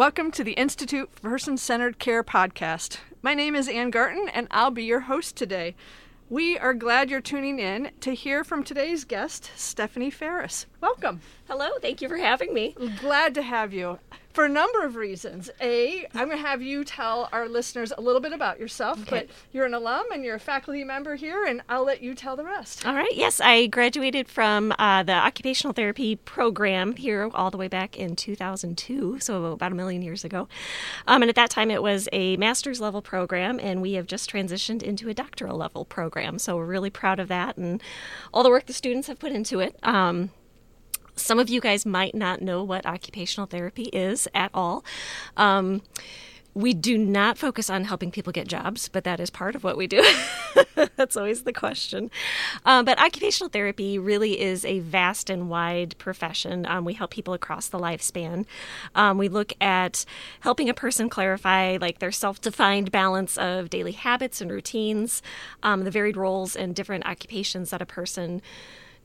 Welcome to the Institute for Person Centered Care podcast. My name is Ann Garton, and I'll be your host today. We are glad you're tuning in to hear from today's guest, Stephanie Phares. Welcome. Hello, thank you for having me. Glad to have you for a number of reasons. A, I'm going to have you tell our listeners a little bit about yourself, okay. but you're an alum and you're a faculty member here, and I'll let you tell the rest. All right. Yes, I graduated from uh, the occupational therapy program here all the way back in 2002, so about a million years ago. Um, and at that time, it was a master's level program, and we have just transitioned into a doctoral level program. So we're really proud of that and all the work the students have put into it. Um, some of you guys might not know what occupational therapy is at all. Um, we do not focus on helping people get jobs, but that is part of what we do. That's always the question. Um, but occupational therapy really is a vast and wide profession. Um, we help people across the lifespan. Um, we look at helping a person clarify like their self-defined balance of daily habits and routines, um, the varied roles and different occupations that a person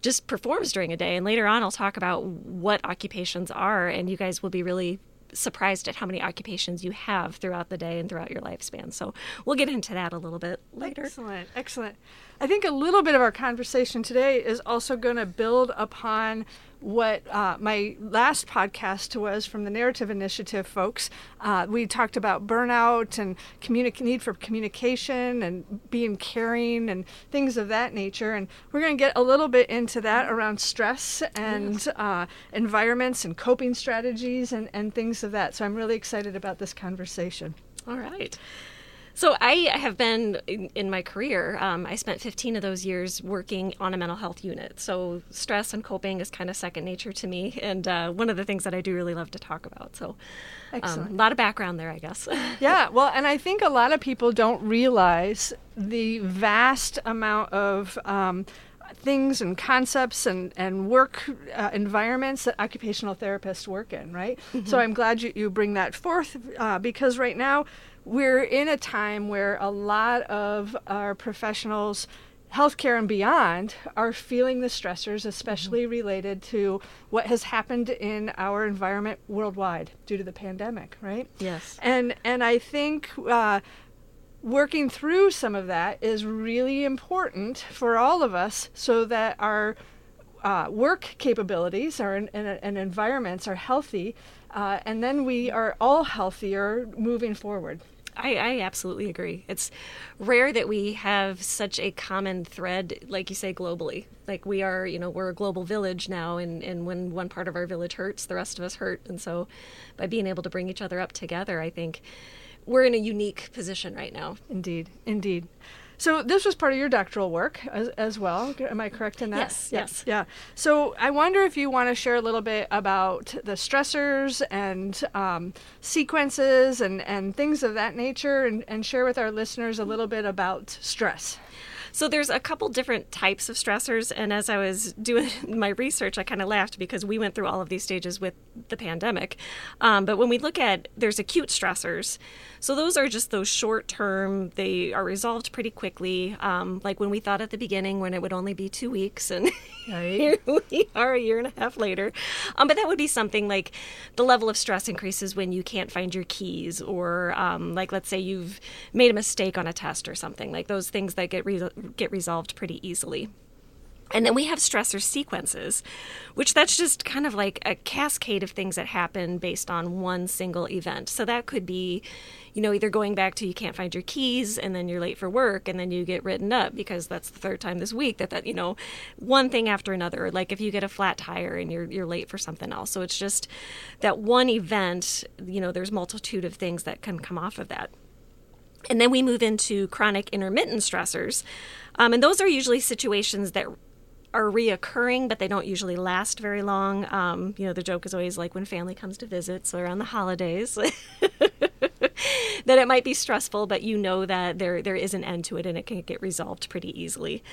just performs during a day. And later on, I'll talk about what occupations are, and you guys will be really surprised at how many occupations you have throughout the day and throughout your lifespan. So we'll get into that a little bit later. Excellent, excellent. I think a little bit of our conversation today is also going to build upon what uh, my last podcast was from the Narrative Initiative folks. Uh, we talked about burnout and communi- need for communication and being caring and things of that nature. And we're going to get a little bit into that around stress and uh, environments and coping strategies and, and things of that. So I'm really excited about this conversation. All right. So I have been in, in my career. Um, I spent 15 of those years working on a mental health unit. So stress and coping is kind of second nature to me, and uh, one of the things that I do really love to talk about. So, um, a lot of background there, I guess. yeah, well, and I think a lot of people don't realize the vast amount of um, things and concepts and, and work uh, environments that occupational therapists work in, right? Mm-hmm. So I'm glad you, you bring that forth uh, because right now we're in a time where a lot of our professionals healthcare and beyond are feeling the stressors, especially mm-hmm. related to what has happened in our environment worldwide due to the pandemic, right? Yes. And and I think uh, working through some of that is really important for all of us, so that our uh, work capabilities and, and, environments are healthy, uh, and then we are all healthier moving forward. I, I absolutely agree. It's rare that we have such a common thread, like you say, globally. Like we are, you know, we're a global village now, and, and when one part of our village hurts, the rest of us hurt. And so by being able to bring each other up together, I think we're in a unique position right now. Indeed, indeed. So this was part of your doctoral work as, as well. Am I correct in that? Yes. Yeah, yes. Yeah. So I wonder if you want to share a little bit about the stressors and um, sequences and, and things of that nature, and, and share with our listeners a little bit about stress. So there's a couple different types of stressors, and as I was doing my research, I kind of laughed because we went through all of these stages with the pandemic. Um, but when we look at there's acute stressors, so those are just those short term. They are resolved pretty quickly. Um, like when we thought at the beginning when it would only be two weeks, and right. here we are a year and a half later. Um, but that would be something like the level of stress increases when you can't find your keys, or um, like let's say you've made a mistake on a test or something. Like those things that get re- get resolved pretty easily. And then we have stressor sequences, which that's just kind of like a cascade of things that happen based on one single event. So that could be, you know, either going back to you can't find your keys and then you're late for work and then you get written up because that's the third time this week that that, you know, one thing after another. Like if you get a flat tire and you're you're late for something else. So it's just that one event, you know, there's multitude of things that can come off of that. And then we move into chronic intermittent stressors. Um, and those are usually situations that are reoccurring, but they don't usually last very long. Um, you know, the joke is always like when family comes to visit, so around the holidays, that it might be stressful, but you know that there there is an end to it and it can get resolved pretty easily.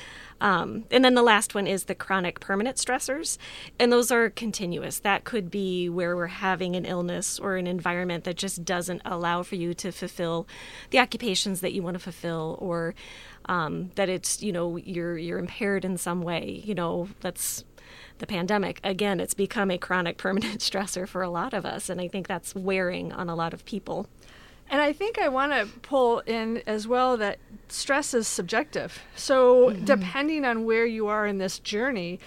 Um, and then the last one is the chronic permanent stressors, and those are continuous. That could be where we're having an illness or an environment that just doesn't allow for you to fulfill the occupations that you want to fulfill, or um, that it's you know you're you're impaired in some way. You know that's the pandemic, again, it's become a chronic permanent stressor for a lot of us. And I think that's wearing on a lot of people. And I think I want to pull in as well that stress is subjective. So, mm-hmm. depending on where you are in this journey,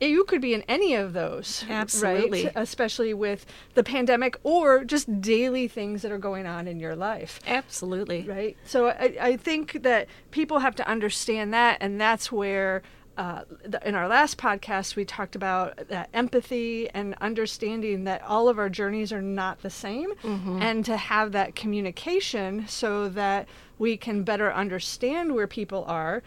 you could be in any of those. Absolutely. Right? Especially with the pandemic or just daily things that are going on in your life. Absolutely. Right. So I, I think that people have to understand that, and that's where. Uh, the, in our last podcast, we talked about that empathy and understanding that all of our journeys are not the same, mm-hmm. and to have that communication so that we can better understand where people are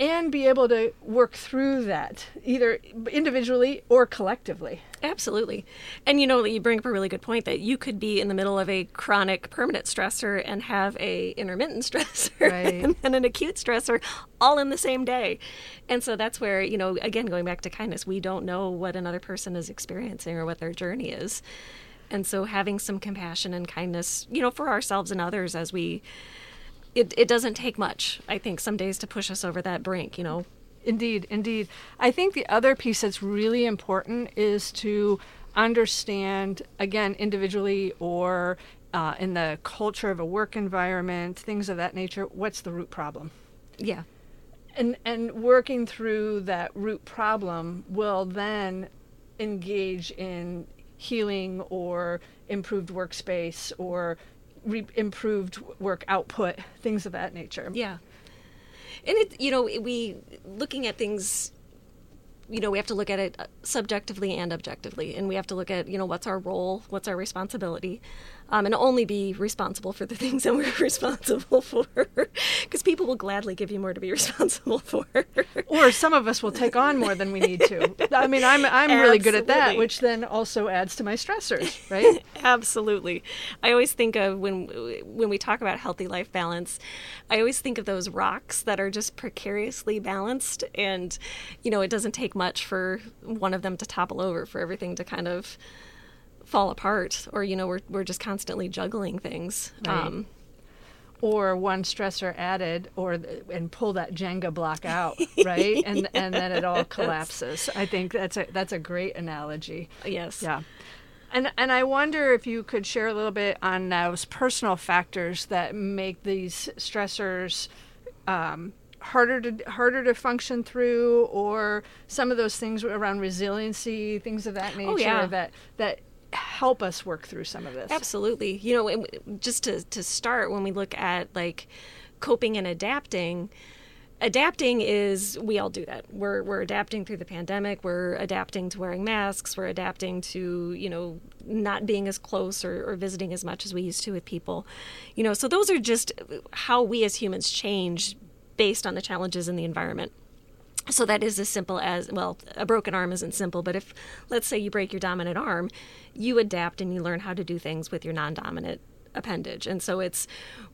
and be able to work through that either individually or collectively. Absolutely. And you know, you bring up a really good point that you could be in the middle of a chronic permanent stressor and have a intermittent stressor right. and an acute stressor all in the same day. And so that's where, you know, again going back to kindness, we don't know what another person is experiencing or what their journey is. And so having some compassion and kindness, you know, for ourselves and others as we it, it doesn't take much, I think, some days to push us over that brink, you know. Indeed, indeed. I think the other piece that's really important is to understand, again, individually or uh, in the culture of a work environment, things of that nature, what's the root problem? Yeah. And, and working through that root problem will then engage in healing or improved workspace or re- improved work output, things of that nature. Yeah. And it, you know, we looking at things you know, we have to look at it uh, subjectively and objectively, and we have to look at, you know, what's our role, what's our responsibility, um, and only be responsible for the things that we're responsible for, because people will gladly give you more to be responsible for. or some of us will take on more than we need to. I mean, I'm I'm really good at that, which then also adds to my stressors, right? Absolutely. I always think of when when we talk about healthy life balance, I always think of those rocks that are just precariously balanced, and you know, it doesn't take much for one of them to topple over, for everything to kind of fall apart, or you know, we're we're just constantly juggling things. Right. Um, or one stressor added or and pull that jenga block out right and yes. and then it all collapses i think that's a that's a great analogy yes yeah and and i wonder if you could share a little bit on those personal factors that make these stressors um, harder to harder to function through or some of those things around resiliency things of that oh, nature oh, yeah. that that help us work through some of this. Absolutely. You know just to to start when we look at like coping and adapting adapting is we all do that. We're we're adapting through the pandemic. We're adapting to wearing masks. We're adapting to you know not being as close or, or visiting as much as we used to with people. You know so those are just how we as humans change based on the challenges in the environment. So that is as simple as well, a broken arm isn't simple, but if let's say you break your dominant arm, you adapt and you learn how to do things with your non-dominant appendage. And so it's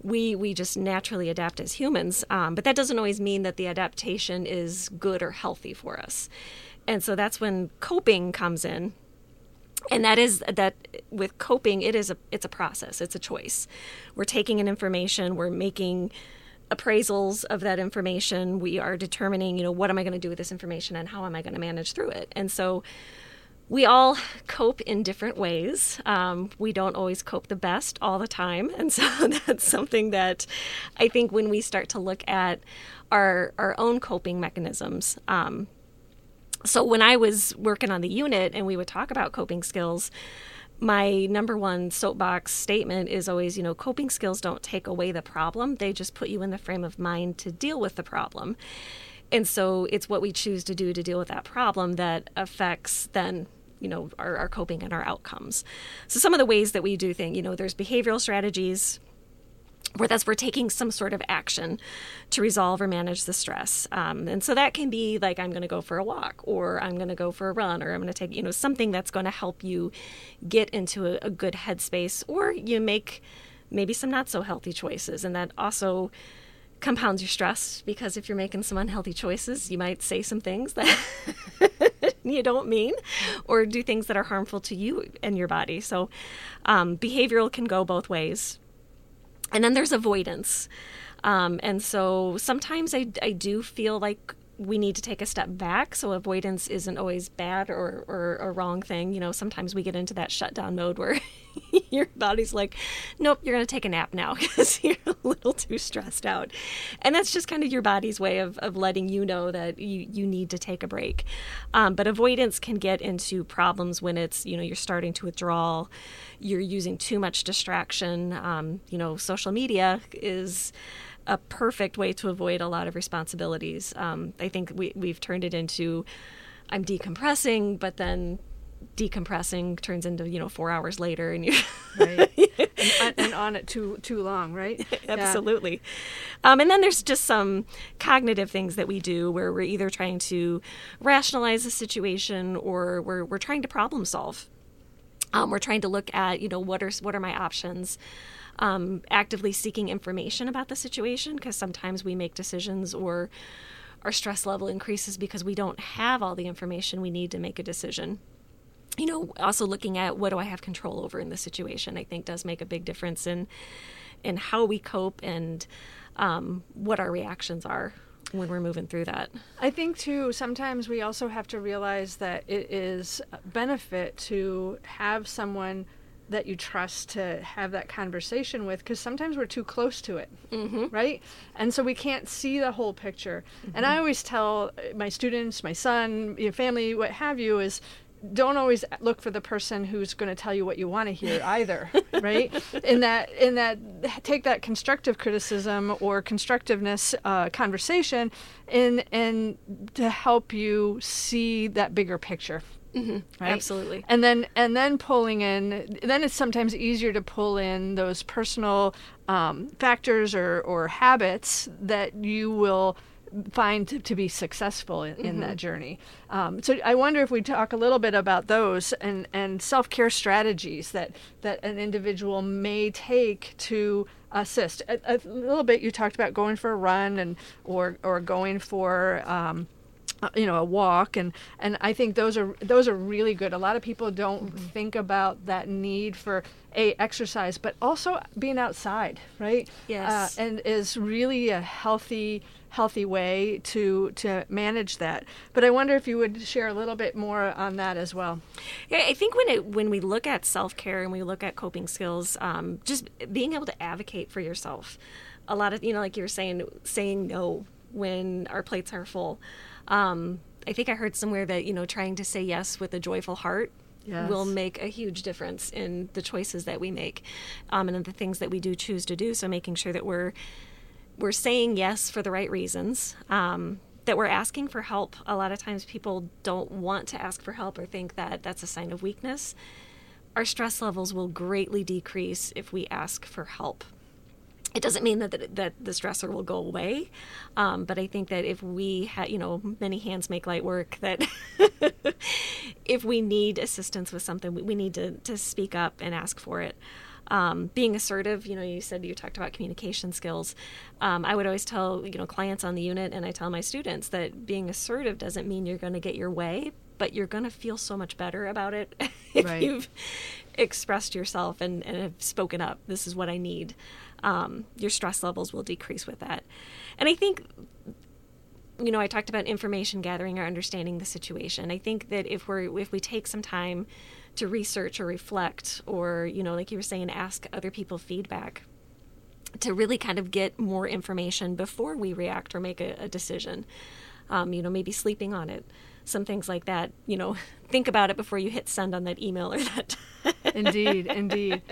we we just naturally adapt as humans um, but that doesn't always mean that the adaptation is good or healthy for us. And so that's when coping comes in. And that is that with coping it is a it's a process. It's a choice. We're taking in information. We're making appraisals of that information. We are determining, you know, what am I going to do with this information and how am I going to manage through it. And so we all cope in different ways. Um, we don't always cope the best all the time. And so that's something that I think when we start to look at our, our own coping mechanisms, um, so when I was working on the unit and we would talk about coping skills, my number one soapbox statement is always, you know, coping skills don't take away the problem. They just put you in the frame of mind to deal with the problem. And so it's what we choose to do to deal with that problem that affects then you know our, our coping and our outcomes so some of the ways that we do things you know there's behavioral strategies where that's we're taking some sort of action to resolve or manage the stress. Um, and so that can be like i'm going to go for a walk or i'm going to go for a run or i'm going to take you know something that's going to help you get into a, a good headspace or you make maybe some not so healthy choices. And that also compounds your stress because if you're making some unhealthy choices you might say some things that you don't mean or do things that are harmful to you and your body. So um, behavioral can go both ways and then there's avoidance. Um, and so sometimes I, I do feel like we need to take a step back. So avoidance isn't always bad or, or a wrong thing. You know, sometimes we get into that shutdown mode where your body's like, nope, you're going to take a nap now because you're a little too stressed out. And that's just kind of your body's way of, of letting you know that you, you need to take a break. Um, but avoidance can get into problems when it's, you know, you're starting to withdraw, you're using too much distraction. Um, you know, social media is a perfect way to avoid a lot of responsibilities. Um, I think we, we've turned it into I'm decompressing, but then decompressing turns into you know four hours later and you right. and, and, on it too too long right? Absolutely. Yeah. um, and then there's just some cognitive things that we do where we're either trying to rationalize the situation or we're, we're trying to problem solve. Um, we're trying to look at you know what are what are my options um, actively seeking information about the situation because sometimes we make decisions or our stress level increases because we don't have all the information we need to make a decision. You know, also looking at what do I have control over in the situation, I think does make a big difference in in how we cope and um, what our reactions are when we're moving through that. I think too sometimes we also have to realize that it is benefit to have someone that you trust to have that conversation with because sometimes we're too close to it mm-hmm. right and so we can't see the whole picture mm-hmm. and i always tell my students my son your family what have you is don't always look for the person who's going to tell you what you want to hear either right in that in that take that constructive criticism or constructiveness uh, conversation in and to help you see that bigger picture Mm-hmm. Right? Absolutely. And then and then pulling in then it's sometimes easier to pull in those personal um, factors or, or habits that you will find to, to be successful in, in mm-hmm. that journey. Um, so I wonder if we talk a little bit about those and, and self care strategies that, that an individual may take to assist. A, a, little bit you talked about going for a run and or or going for um, uh, you know a walk and and I think those are those are really good. A lot of people don't mm-hmm. think about that need for a exercise, but also being outside, right? Yes, uh, and is really a healthy healthy way to to manage that. But I wonder if you would share a little bit more on that as well. Yeah, I think when it when we look at self care and we look at coping skills, um, just being able to advocate for yourself. A lot of you know, like you were saying, saying no when our plates are full. Um, I think I heard somewhere that you know trying to say yes with a joyful heart yes. will make a huge difference in the choices that we make um, and the things that we do choose to do. So making sure that we're we're saying yes for the right reasons. Um, that we're asking for help. A lot of times people don't want to ask for help or think that that's a sign of weakness. Our stress levels will greatly decrease if we ask for help it doesn't mean that the, that the stressor will go away, um, but I think that if we you know, many hands make light work. That if we need assistance with something, we, we need to to speak up and ask for it. Um, being assertive, you know, you said you talked about communication skills. Um, I would always tell, you know, clients on the unit, and I tell my students that being assertive doesn't mean you're going to get your way, but you're going to feel so much better about it if right. you've expressed yourself and, and have spoken up. This is what I need um, your stress levels will decrease with that. And I think, you know, I talked about information gathering or understanding the situation. I think that if we're if we take some time to research or reflect, or you know, like you were saying, ask other people feedback to really kind of get more information before we react or make a, a decision. Um, you know, maybe sleeping on it some things like that. You know, think about it before you hit send on that email or that. indeed, indeed.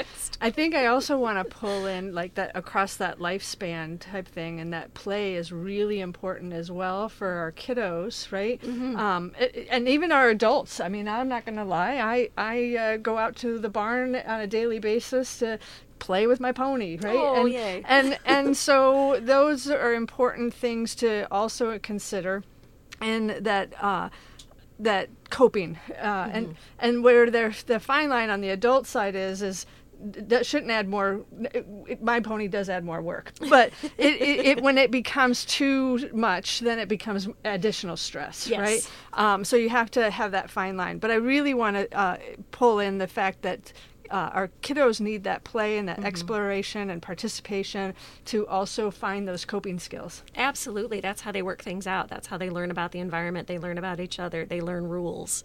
I think I also want to pull in like that across that lifespan type thing, and that play is really important as well for our kiddos, right? Mm-hmm. Um, it, and even our adults. I mean, I'm not going to lie. I I uh, go out to the barn on a daily basis to play with my pony, right? Oh, and, yay. and and so those are important things to also consider and that uh, that coping uh, mm-hmm. and and where there the fine line on the adult side is is that shouldn't add more it, it, my pony does add more work but it, it, when it becomes too much then it becomes additional stress yes. right um, so you have to have that fine line but i really want to uh, pull in the fact that uh, our kiddos need that play and that mm-hmm. exploration and participation to also find those coping skills. Absolutely. That's how they work things out. That's how they learn about the environment. They learn about each other. They learn rules.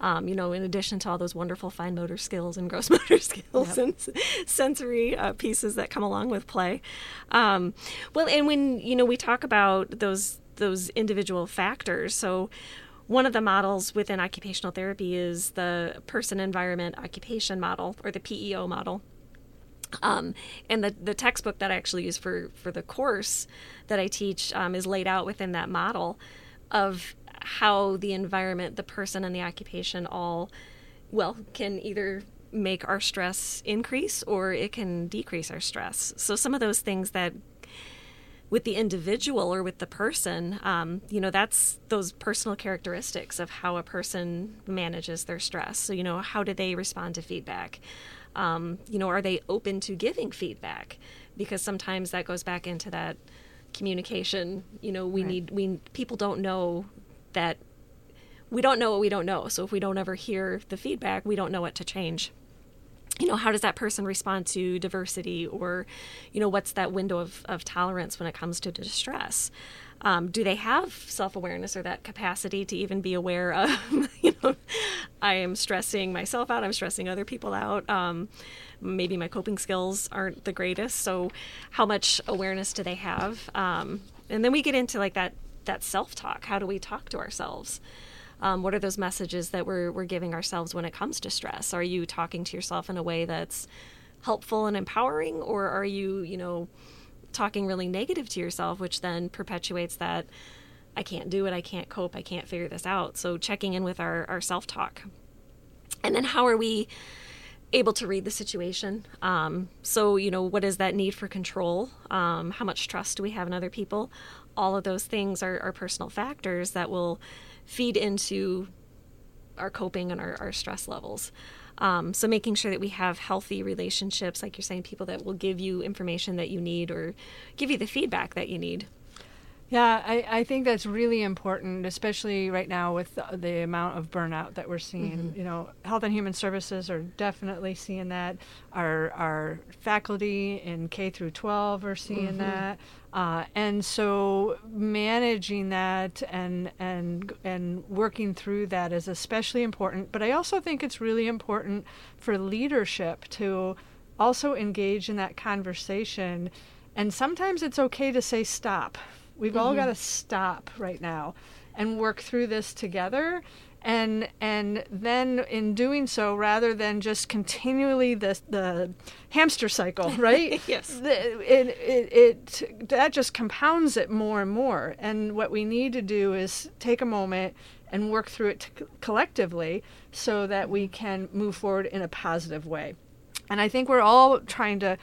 Um, you know, in addition to all those wonderful fine motor skills and gross motor skills yep. and sensory uh, pieces that come along with play. Um, well, and when you know we talk about those those individual factors, so one of the models within occupational therapy is the person environment occupation model or the PEO model. Um, and the, the textbook that I actually use for, for the course that I teach um, is laid out within that model of how the environment, the person, and the occupation all, well, can either make our stress increase or it can decrease our stress. So some of those things that with the individual or with the person, um, you know, that's those personal characteristics of how a person manages their stress. So, you know, how do they respond to feedback? Um, you know, are they open to giving feedback? Because sometimes that goes back into that communication. You know, we right. need we people don't know that we don't know what we don't know. So if we don't ever hear the feedback, we don't know what to change you know how does that person respond to diversity or you know what's that window of, of tolerance when it comes to distress? Um, do they have self-awareness or that capacity to even be aware of you know i am stressing myself out i'm stressing other people out um, maybe my coping skills aren't the greatest so how much awareness do they have? Um, and then we get into like that that self-talk. How do we talk to ourselves um, what are those messages that we're, we're giving ourselves when it comes to stress? Are you talking to yourself in a way that's helpful and empowering, or are you, you know, talking really negative to yourself, which then perpetuates that I can't do it, I can't cope, I can't figure this out? So checking in with our, our self talk. And then how are we able to read the situation. Um, so, you know, what is that need for control? Um, how much trust do we have in other people? All of those things are, are personal factors that will feed into our coping and our, our stress levels. Um, so making sure that we have healthy relationships, like you're saying, people that will give you information that you need or give you the feedback that you need. Yeah, I, I think that's really important, especially right now with the, the amount of burnout that we're seeing. Mm-hmm. You know, Health and Human Services are definitely seeing that. Our our faculty in K through 12 are seeing mm-hmm. that, uh, and so managing that and and and working through that is especially important. But I also think it's really important for leadership to also engage in that conversation. And sometimes it's okay to say stop We've mm-hmm. all got to stop right now and work through this together. And and then in doing so, rather than just continually the the hamster cycle, right? yes. The, it, it, it that just compounds it more and more. And what we need to do is take a moment and work through it to, collectively so that we can move forward in a positive way. And I think we're all trying to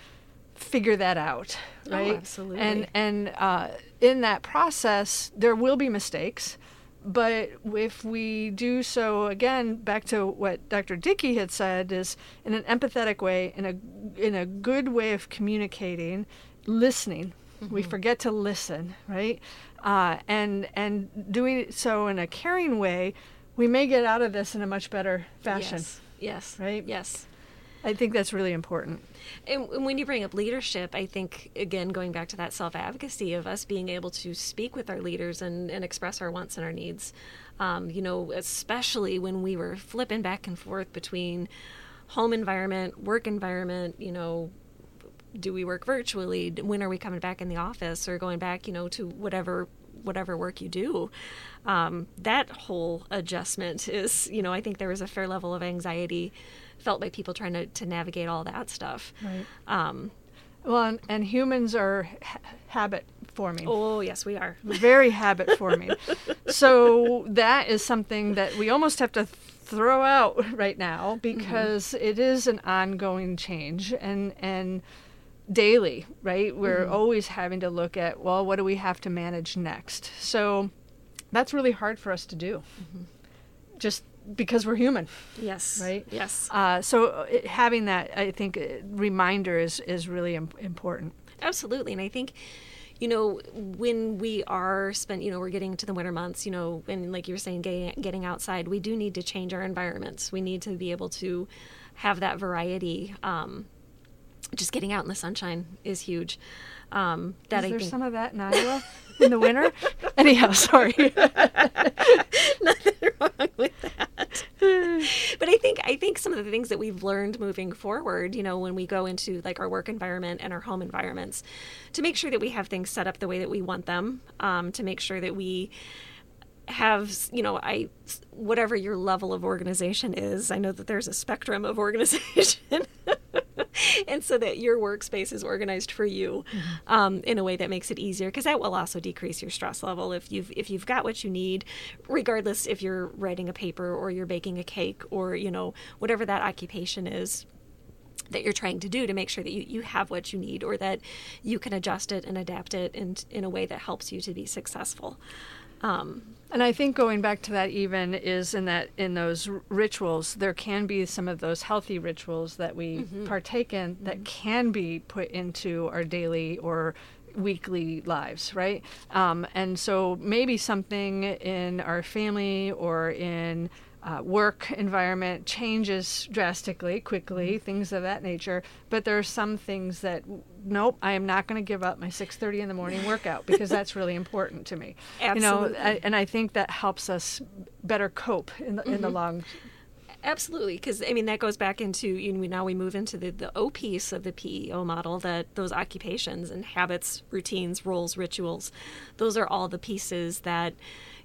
figure that out, oh, right? Oh, absolutely. And and uh, in that process, there will be mistakes, but if we do so again, back to what Dr. Dickey had said, is in an empathetic way, in a in a good way of communicating, listening. Mm-hmm. We forget to listen, right? Uh, and and doing so in a caring way, we may get out of this in a much better fashion. Yes. Yes. Right. Yes. I think that's really important. And when you bring up leadership, I think, again, going back to that self advocacy of us being able to speak with our leaders and, and express our wants and our needs, um, you know, especially when we were flipping back and forth between home environment, work environment, you know, do we work virtually? When are we coming back in the office or going back, you know, to whatever whatever work you do. Um, that whole adjustment is, you know, I think there was a fair level of anxiety felt by people trying to, to navigate all that stuff. Right. Um, well, and, and, humans are ha- habit forming. Oh, yes, we are. Very habit forming. so that is something that we almost have to throw out right now because mm-hmm. it is an ongoing change and and daily, right? We're mm-hmm. always having to look at, well, what do we have to manage next? So that's really hard for us to do. Mm-hmm. Just because we're human. Yes. Right. Yes. Uh, so it, having that, I think, uh, reminder is is really Im- important. Absolutely, and I think, you know, when we are spent, you know, we're getting to the winter months, you know, and like you were saying, getting, getting outside, we do need to change our environments. We need to be able to have that variety. Um, just getting out in the sunshine is huge. Um, that is I there think some of that in Iowa in the winter? Anyhow, sorry. nothing wrong with that. but I think I think some of the things that we've learned moving forward, you know, when we go into like our work environment and our home environments, to make sure that we have things set up the way that we want them, um, to make sure that we have you know i whatever your level of organization is i know that there's a spectrum of organization and so that your workspace is organized for you mm-hmm. um, in a way that makes it easier because that will also decrease your stress level if you've if you've got what you need regardless if you're writing a paper or you're baking a cake or you know whatever that occupation is that you're trying to do to make sure that you, you have what you need or that you can adjust it and adapt it in, in a way that helps you to be successful um, and I think going back to that even is in that in those rituals there can be some of those healthy rituals that we mm-hmm. partake in that mm-hmm. can be put into our daily or weekly lives, right? Um, and so maybe something in our family or in uh, work environment changes drastically, quickly, mm-hmm. things of that nature. But there are some things that, nope, I am not going to give up my 6:30 in the morning workout because that's really important to me. Absolutely. You know, I, and I think that helps us better cope in the, mm-hmm. in the mm-hmm. long Absolutely, because I mean that goes back into you know now we move into the the O piece of the PEO model that those occupations and habits, routines, roles, rituals, those are all the pieces that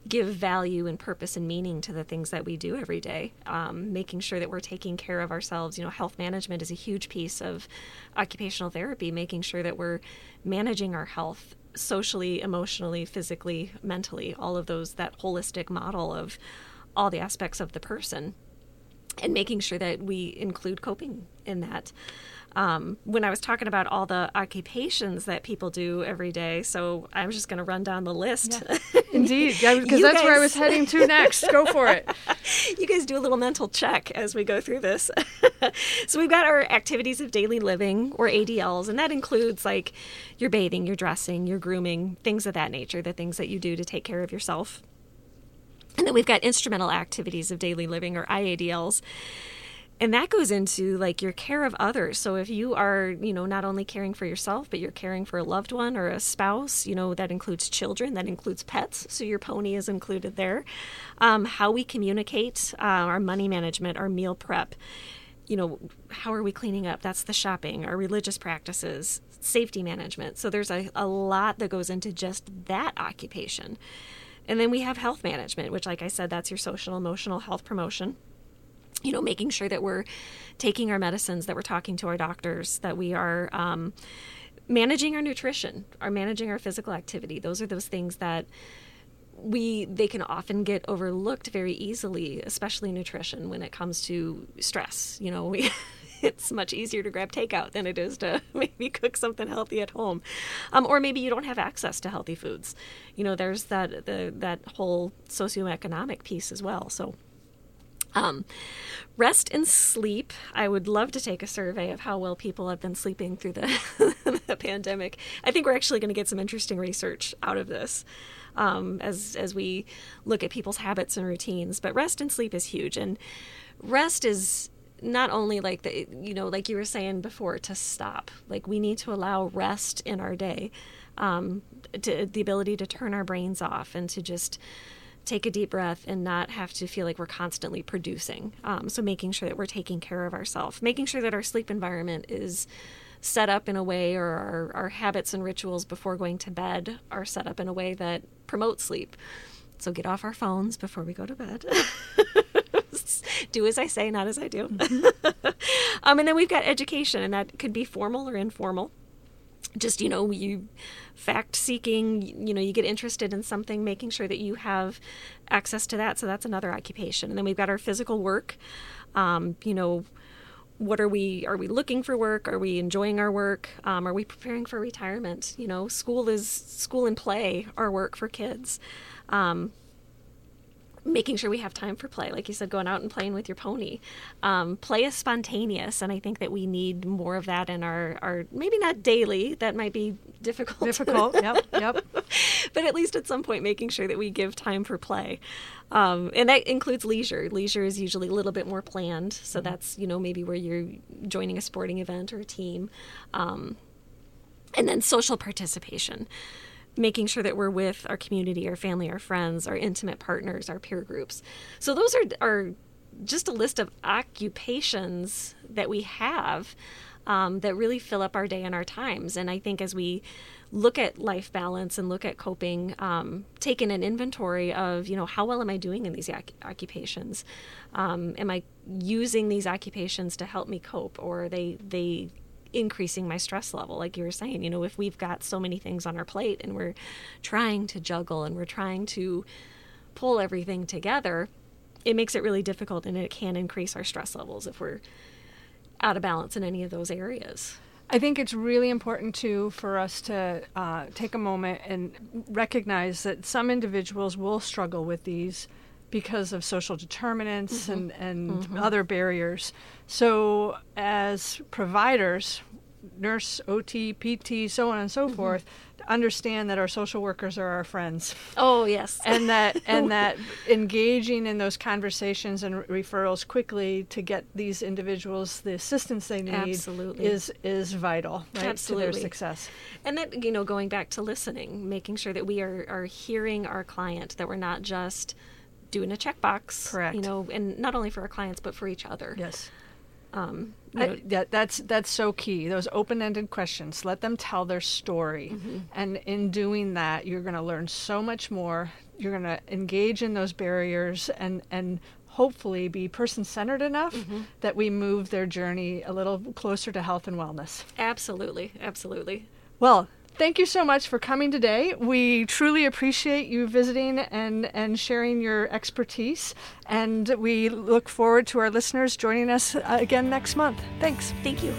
give value and purpose and meaning to the things that we do every day. Um, making sure that we're taking care of ourselves. You know, health management is a huge piece of occupational therapy. Making sure that we're managing our health socially, emotionally, physically, mentally. All of those that holistic model of all the aspects of the person, and making sure that we include coping in that um, when I was talking about all the occupations that people do every day. So I'm just going to run down the list. Yeah. Indeed, because that's guys, where I was heading to next. Go for it. you guys do a little mental check as we go through this. so we've got our activities of daily living or ADLs, and that includes like your bathing, your dressing, your grooming, things of that nature, the things that you do to take care of yourself. And then we've got instrumental activities of daily living or IADLs and that goes into like your care of others. So if you are you know not only caring for yourself but you're caring for a loved one or a spouse you know that includes children that includes pets so your pony is included there. Um, how we communicate uh, our money management our meal prep you know how are we cleaning up? That's the shopping our religious practices safety management. So there's a, a lot that goes into just that occupation and then we have health management which like i said that's your social emotional health promotion you know, making sure that we're taking our medicines, that we're talking to our doctors, that we are um, managing our nutrition, are managing our physical activity. Those are those things that we they can often get overlooked very easily, especially nutrition when it comes to stress. You know, we. it's much easier to grab takeout than it is to maybe cook something healthy at home, um, or maybe you don't have access to healthy foods. You know, there's that the that whole socioeconomic piece as well. So um, rest and sleep. I would love to take a survey of how well people have been sleeping through the, the pandemic. I think we're actually going to get some interesting research out of this um, as as we look at people's habits and routines. But rest and sleep is huge, and rest is not only like the you know like you were saying before to stop. Like we need to allow rest in our day, um, to the ability to turn our brains off and to just take a deep breath and not have to feel like we're constantly producing. Um, so making sure that we're taking care of ourselves, making sure that our sleep environment is set up in a way or our, our habits and rituals before going to bed are set up in a way that promote sleep. So get off our phones before we go to bed. do as I say, not as I do. Mm-hmm. um, and then we've got education, and that could be formal or informal. Just you know you fact seeking you know you get interested in something making sure that you have access to that. So that's another occupation. And then we've got our physical work. Um, you know what are we are we looking for work? Are we enjoying our work? Um, are we preparing for retirement? You know school is school and play are work for kids. Um, making sure we have time for play. Like you said going out and playing with your pony. Um, play is spontaneous and i think that we need more of that in our, our maybe not daily that might be difficult. Difficult. Yep yep. But at least at some point making sure that we give time for play. Um, and that includes leisure. Leisure is usually a little bit more planned so mm-hmm. that's you know maybe where you're joining a sporting event or a team. Um, and then social participation making sure that we're with our community, our family, our friends, our intimate partners, our peer groups. So those are are just a list of occupations that we have um, that really fill up our day and our times. And I think as we look at life balance and look at coping, um, taking an inventory of, you know, how well am I doing in these occupations? Um, am I using these occupations to help me cope, or they they increasing my stress level like you were saying. You know if we've got so many things on our plate and we're trying to juggle and we're trying to pull everything together it makes it really difficult and it can increase our stress levels if we're out of balance in any of those areas. I think it's really important too for us to uh, take a moment and recognize that some individuals will struggle with these because of social determinants mm-hmm. and, and mm-hmm. other barriers. So, as providers, nurse, OT, PT, so on and so mm-hmm. forth, understand that our social workers are our friends. Oh yes, and that and that engaging in those conversations and referrals quickly to get these individuals the assistance they need Absolutely. is is vital right, Absolutely. to their success. And that you know, going back to listening, making sure that we are are hearing our client, that we're not just doing a checkbox. Correct. You know, and not only for our clients but for each other. Yes. Um, know, yeah, that's that's so key. Those open-ended questions. Let them tell their story, mm-hmm. and in doing that, you're going to learn so much more. You're going to engage in those barriers, and and hopefully be person-centered enough mm-hmm. that we move their journey a little closer to health and wellness. Absolutely, absolutely. Well, thank you so much for coming today. We truly appreciate you visiting and, and sharing your expertise. And we look forward to our listeners joining us uh, again next month. Thanks. Thank you.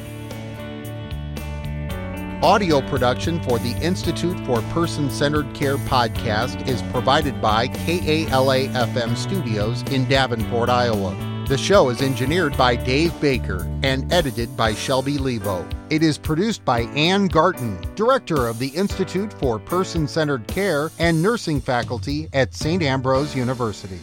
Audio production for the Institute for Person Centered Care podcast is provided by KALA FM Studios in Davenport, Iowa. The show is engineered by Dave Baker and edited by Shelby Levo. It is produced by Ann Garton, director of the Institute for Person Centered Care and Nursing Faculty at St. Ambrose University.